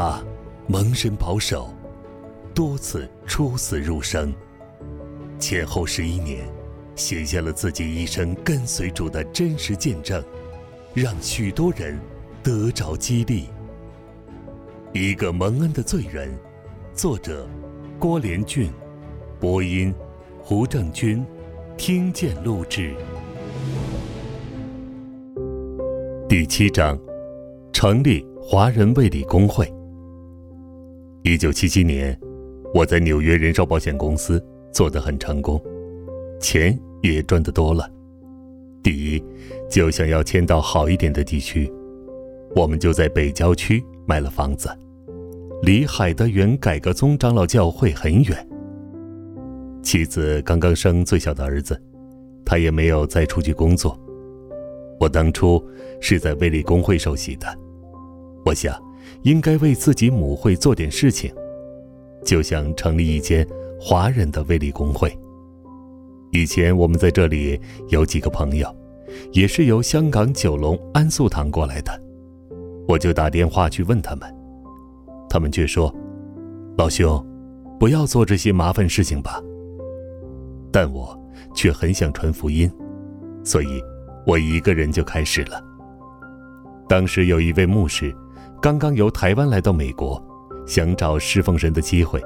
他蒙神保守，多次出死入生，前后十一年，写下了自己一生跟随主的真实见证，让许多人得着激励。一个蒙恩的罪人，作者郭连俊，播音胡正军，听见录制。第七章，成立华人卫理公会。一九七七年，我在纽约人寿保险公司做得很成功，钱也赚得多了。第一，就想要迁到好一点的地区，我们就在北郊区买了房子，离海德园改革宗长老教会很远。妻子刚刚生最小的儿子，他也没有再出去工作。我当初是在卫理公会受洗的，我想。应该为自己母会做点事情，就想成立一间华人的卫理公会。以前我们在这里有几个朋友，也是由香港九龙安素堂过来的，我就打电话去问他们，他们却说：“老兄，不要做这些麻烦事情吧。”但我却很想传福音，所以我一个人就开始了。当时有一位牧师。刚刚由台湾来到美国，想找侍奉神的机会，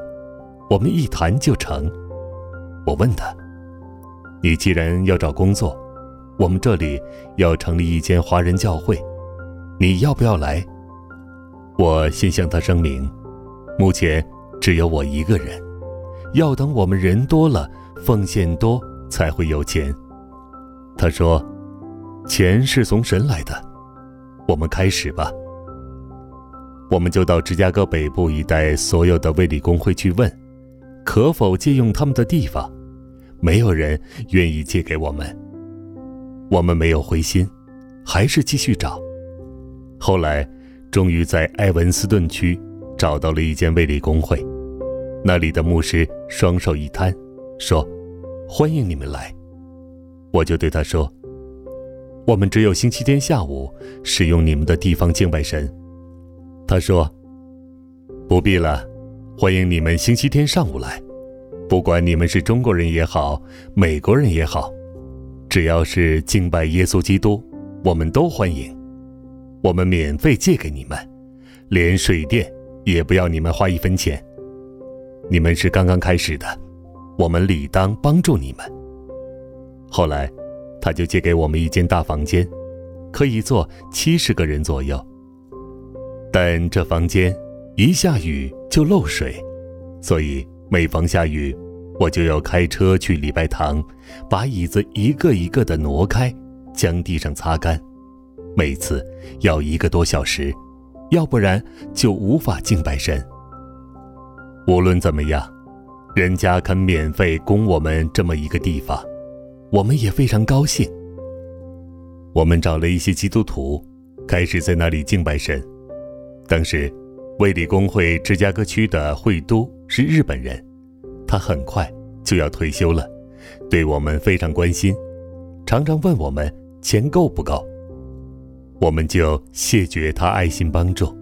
我们一谈就成。我问他：“你既然要找工作，我们这里要成立一间华人教会，你要不要来？”我先向他声明：“目前只有我一个人，要等我们人多了，奉献多才会有钱。”他说：“钱是从神来的，我们开始吧。”我们就到芝加哥北部一带所有的卫理公会去问，可否借用他们的地方。没有人愿意借给我们。我们没有灰心，还是继续找。后来，终于在埃文斯顿区找到了一间卫理公会，那里的牧师双手一摊，说：“欢迎你们来。”我就对他说：“我们只有星期天下午使用你们的地方敬拜神。”他说：“不必了，欢迎你们星期天上午来。不管你们是中国人也好，美国人也好，只要是敬拜耶稣基督，我们都欢迎。我们免费借给你们，连水电也不要你们花一分钱。你们是刚刚开始的，我们理当帮助你们。”后来，他就借给我们一间大房间，可以坐七十个人左右。但这房间一下雨就漏水，所以每逢下雨，我就要开车去礼拜堂，把椅子一个一个的挪开，将地上擦干。每次要一个多小时，要不然就无法敬拜神。无论怎么样，人家肯免费供我们这么一个地方，我们也非常高兴。我们找了一些基督徒，开始在那里敬拜神。当时，卫理公会芝加哥区的会都是日本人，他很快就要退休了，对我们非常关心，常常问我们钱够不够。我们就谢绝他爱心帮助，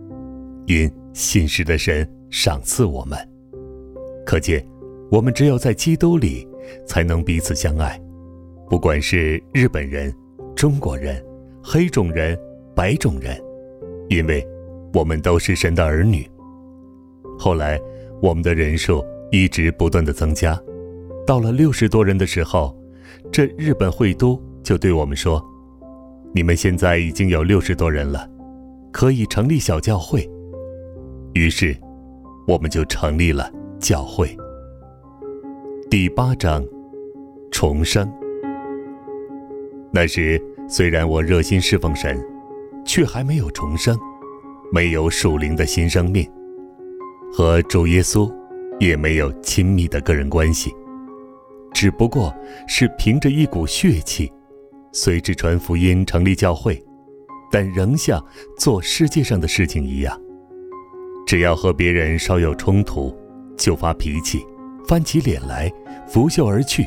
因信实的神赏赐我们。可见，我们只有在基督里才能彼此相爱，不管是日本人、中国人、黑种人、白种人，因为。我们都是神的儿女。后来，我们的人数一直不断的增加，到了六十多人的时候，这日本会都就对我们说：“你们现在已经有六十多人了，可以成立小教会。”于是，我们就成立了教会。第八章，重生。那时，虽然我热心侍奉神，却还没有重生。没有属灵的新生命，和主耶稣也没有亲密的个人关系，只不过是凭着一股血气，随之传福音、成立教会，但仍像做世界上的事情一样，只要和别人稍有冲突，就发脾气，翻起脸来，拂袖而去。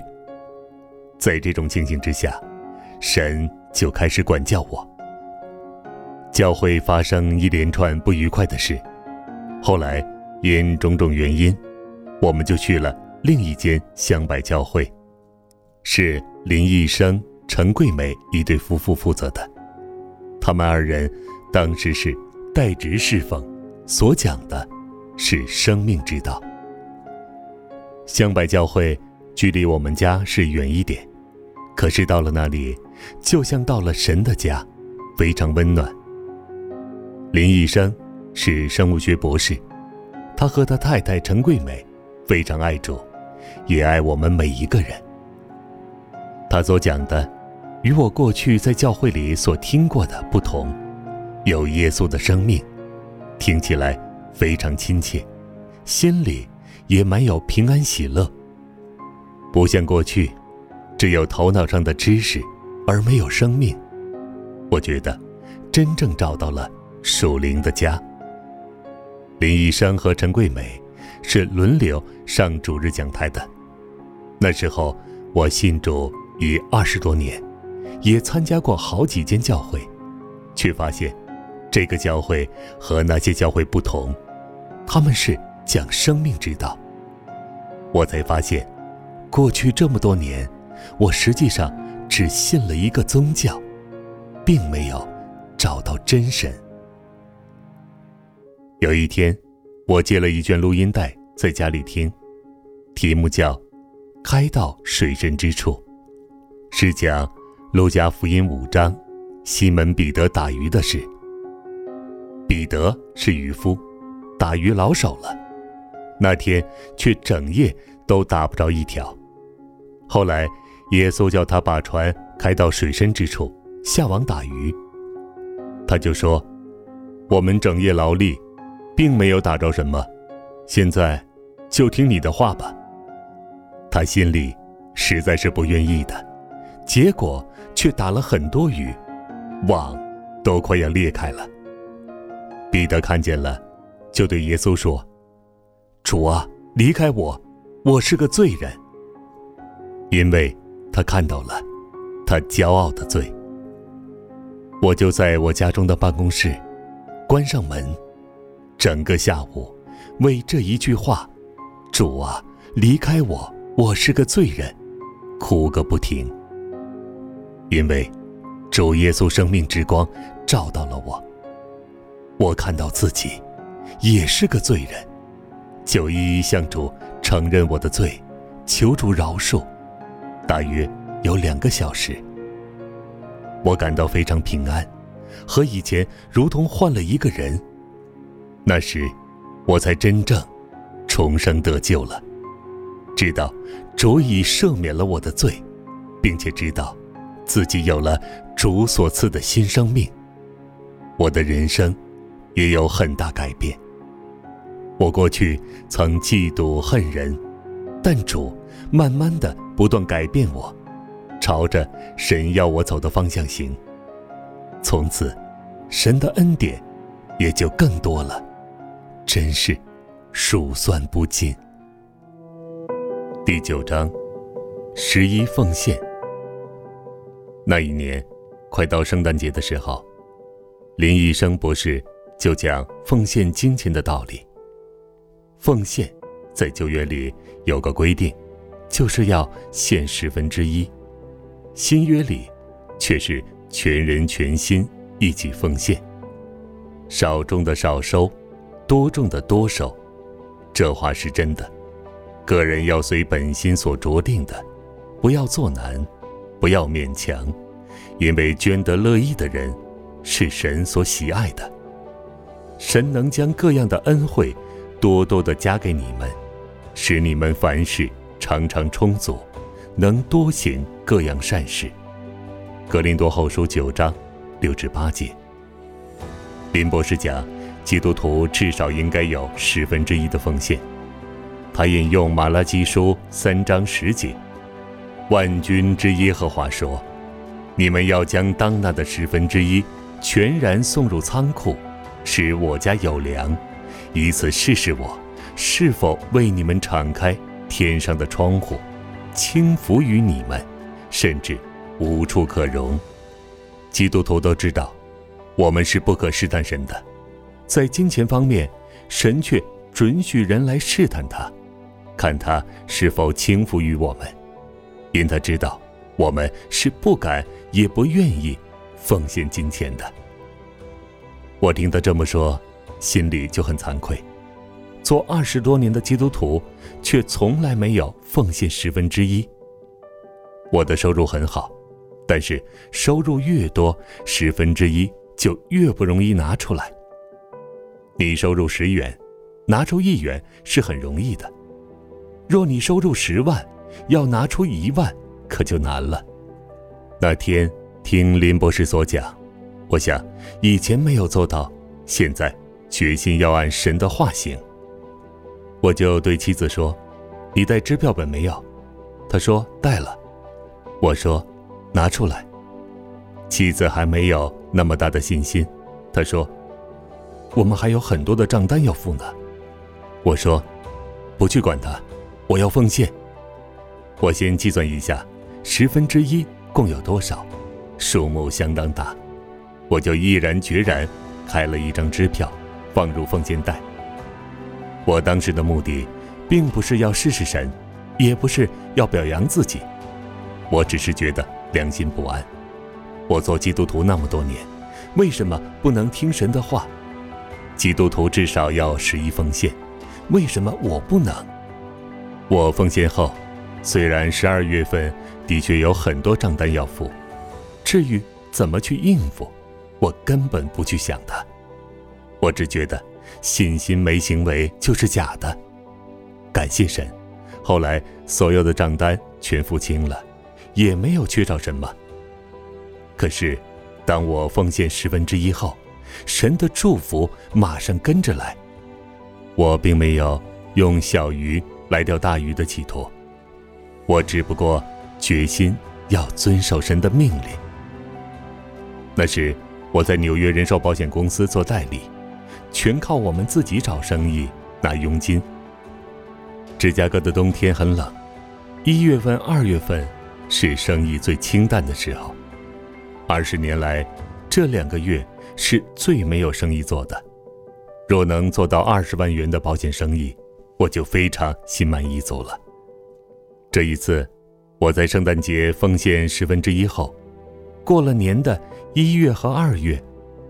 在这种情形之下，神就开始管教我。教会发生一连串不愉快的事，后来因种种原因，我们就去了另一间香柏教会，是林医生、陈桂梅一对夫妇负责的。他们二人当时是代职侍奉，所讲的是生命之道。香柏教会距离我们家是远一点，可是到了那里，就像到了神的家，非常温暖。林医生是生物学博士，他和他太太陈桂美非常爱主，也爱我们每一个人。他所讲的，与我过去在教会里所听过的不同，有耶稣的生命，听起来非常亲切，心里也蛮有平安喜乐。不像过去，只有头脑上的知识，而没有生命。我觉得，真正找到了。属灵的家。林医生和陈桂美是轮流上主日讲台的。那时候我信主已二十多年，也参加过好几间教会，却发现这个教会和那些教会不同，他们是讲生命之道。我才发现，过去这么多年，我实际上只信了一个宗教，并没有找到真神。有一天，我借了一卷录音带在家里听，题目叫《开到水深之处》，是讲路加福音五章西门彼得打鱼的事。彼得是渔夫，打鱼老手了，那天却整夜都打不着一条。后来耶稣叫他把船开到水深之处下网打鱼，他就说：“我们整夜劳力。”并没有打着什么，现在就听你的话吧。他心里实在是不愿意的，结果却打了很多鱼，网都快要裂开了。彼得看见了，就对耶稣说：“主啊，离开我，我是个罪人。”因为他看到了他骄傲的罪。我就在我家中的办公室，关上门。整个下午，为这一句话，“主啊，离开我，我是个罪人”，哭个不停。因为主耶稣生命之光照到了我，我看到自己也是个罪人，就一一向主承认我的罪，求主饶恕。大约有两个小时，我感到非常平安，和以前如同换了一个人。那时，我才真正重生得救了，知道主已赦免了我的罪，并且知道自己有了主所赐的新生命。我的人生也有很大改变。我过去曾嫉妒恨人，但主慢慢的不断改变我，朝着神要我走的方向行。从此，神的恩典也就更多了。真是数算不尽。第九章，十一奉献。那一年，快到圣诞节的时候，林医生博士就讲奉献金钱的道理。奉献在旧约里有个规定，就是要献十分之一；新约里却是全人全心一起奉献，少中的少收。多种的多收，这话是真的。个人要随本心所着定的，不要做难，不要勉强，因为捐得乐意的人，是神所喜爱的。神能将各样的恩惠，多多的加给你们，使你们凡事常常充足，能多行各样善事。格林多后书九章六至八节。林博士讲。基督徒至少应该有十分之一的奉献。他引用马拉基书三章十节：“万军之耶和华说，你们要将当纳的十分之一全然送入仓库，使我家有粮，以此试试我是否为你们敞开天上的窗户，轻浮于你们，甚至无处可容。”基督徒都知道，我们是不可试探神的。在金钱方面，神却准许人来试探他，看他是否轻浮于我们，因他知道我们是不敢也不愿意奉献金钱的。我听他这么说，心里就很惭愧。做二十多年的基督徒，却从来没有奉献十分之一。我的收入很好，但是收入越多，十分之一就越不容易拿出来。你收入十元，拿出一元是很容易的；若你收入十万，要拿出一万可就难了。那天听林博士所讲，我想以前没有做到，现在决心要按神的话行。我就对妻子说：“你带支票本没有？”他说：“带了。”我说：“拿出来。”妻子还没有那么大的信心，她说：“我们还有很多的账单要付呢。”我说：“不去管它，我要奉献。我先计算一下，十分之一共有多少，数目相当大，我就毅然决然开了一张支票，放入奉献袋。”我当时的目的，并不是要试试神，也不是要表扬自己，我只是觉得良心不安。我做基督徒那么多年，为什么不能听神的话？基督徒至少要十一奉献，为什么我不能？我奉献后，虽然十二月份的确有很多账单要付，至于怎么去应付，我根本不去想它。我只觉得。信心没行为就是假的。感谢神，后来所有的账单全付清了，也没有缺少什么。可是，当我奉献十分之一后，神的祝福马上跟着来。我并没有用小鱼来钓大鱼的企图，我只不过决心要遵守神的命令。那时我在纽约人寿保险公司做代理。全靠我们自己找生意拿佣金。芝加哥的冬天很冷，一月份、二月份是生意最清淡的时候。二十年来，这两个月是最没有生意做的。若能做到二十万元的保险生意，我就非常心满意足了。这一次，我在圣诞节奉献十分之一后，过了年的一月和二月。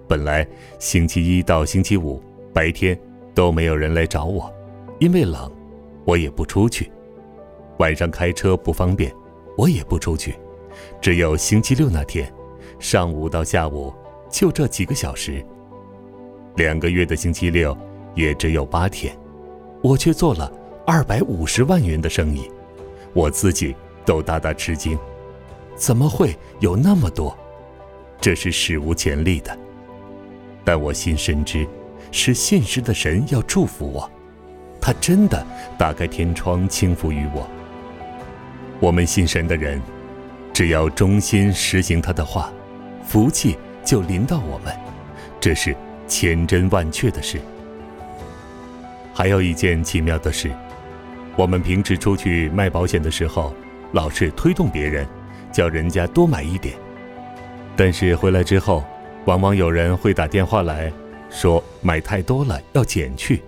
本来星期一到星期五白天都没有人来找我，因为冷，我也不出去。晚上开车不方便，我也不出去。只有星期六那天，上午到下午就这几个小时。两个月的星期六也只有八天，我却做了二百五十万元的生意，我自己都大大吃惊，怎么会有那么多？这是史无前例的。但我心深知，是现实的神要祝福我，他真的打开天窗倾福于我。我们信神的人，只要忠心实行他的话，福气就临到我们，这是千真万确的事。还有一件奇妙的事，我们平时出去卖保险的时候，老是推动别人，叫人家多买一点，但是回来之后。往往有人会打电话来说买太多了要减去，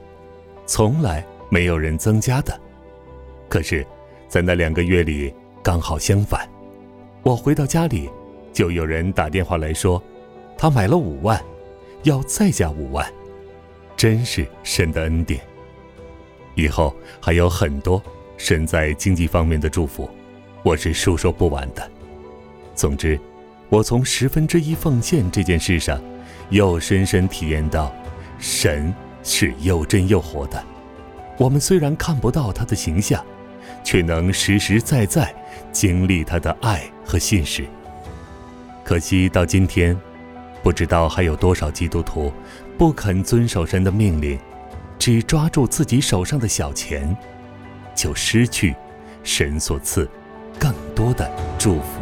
从来没有人增加的。可是，在那两个月里刚好相反，我回到家里，就有人打电话来说，他买了五万，要再加五万，真是神的恩典。以后还有很多神在经济方面的祝福，我是述说不完的。总之。我从十分之一奉献这件事上，又深深体验到，神是又真又活的。我们虽然看不到他的形象，却能实实在在经历他的爱和信实。可惜到今天，不知道还有多少基督徒不肯遵守神的命令，只抓住自己手上的小钱，就失去神所赐更多的祝福。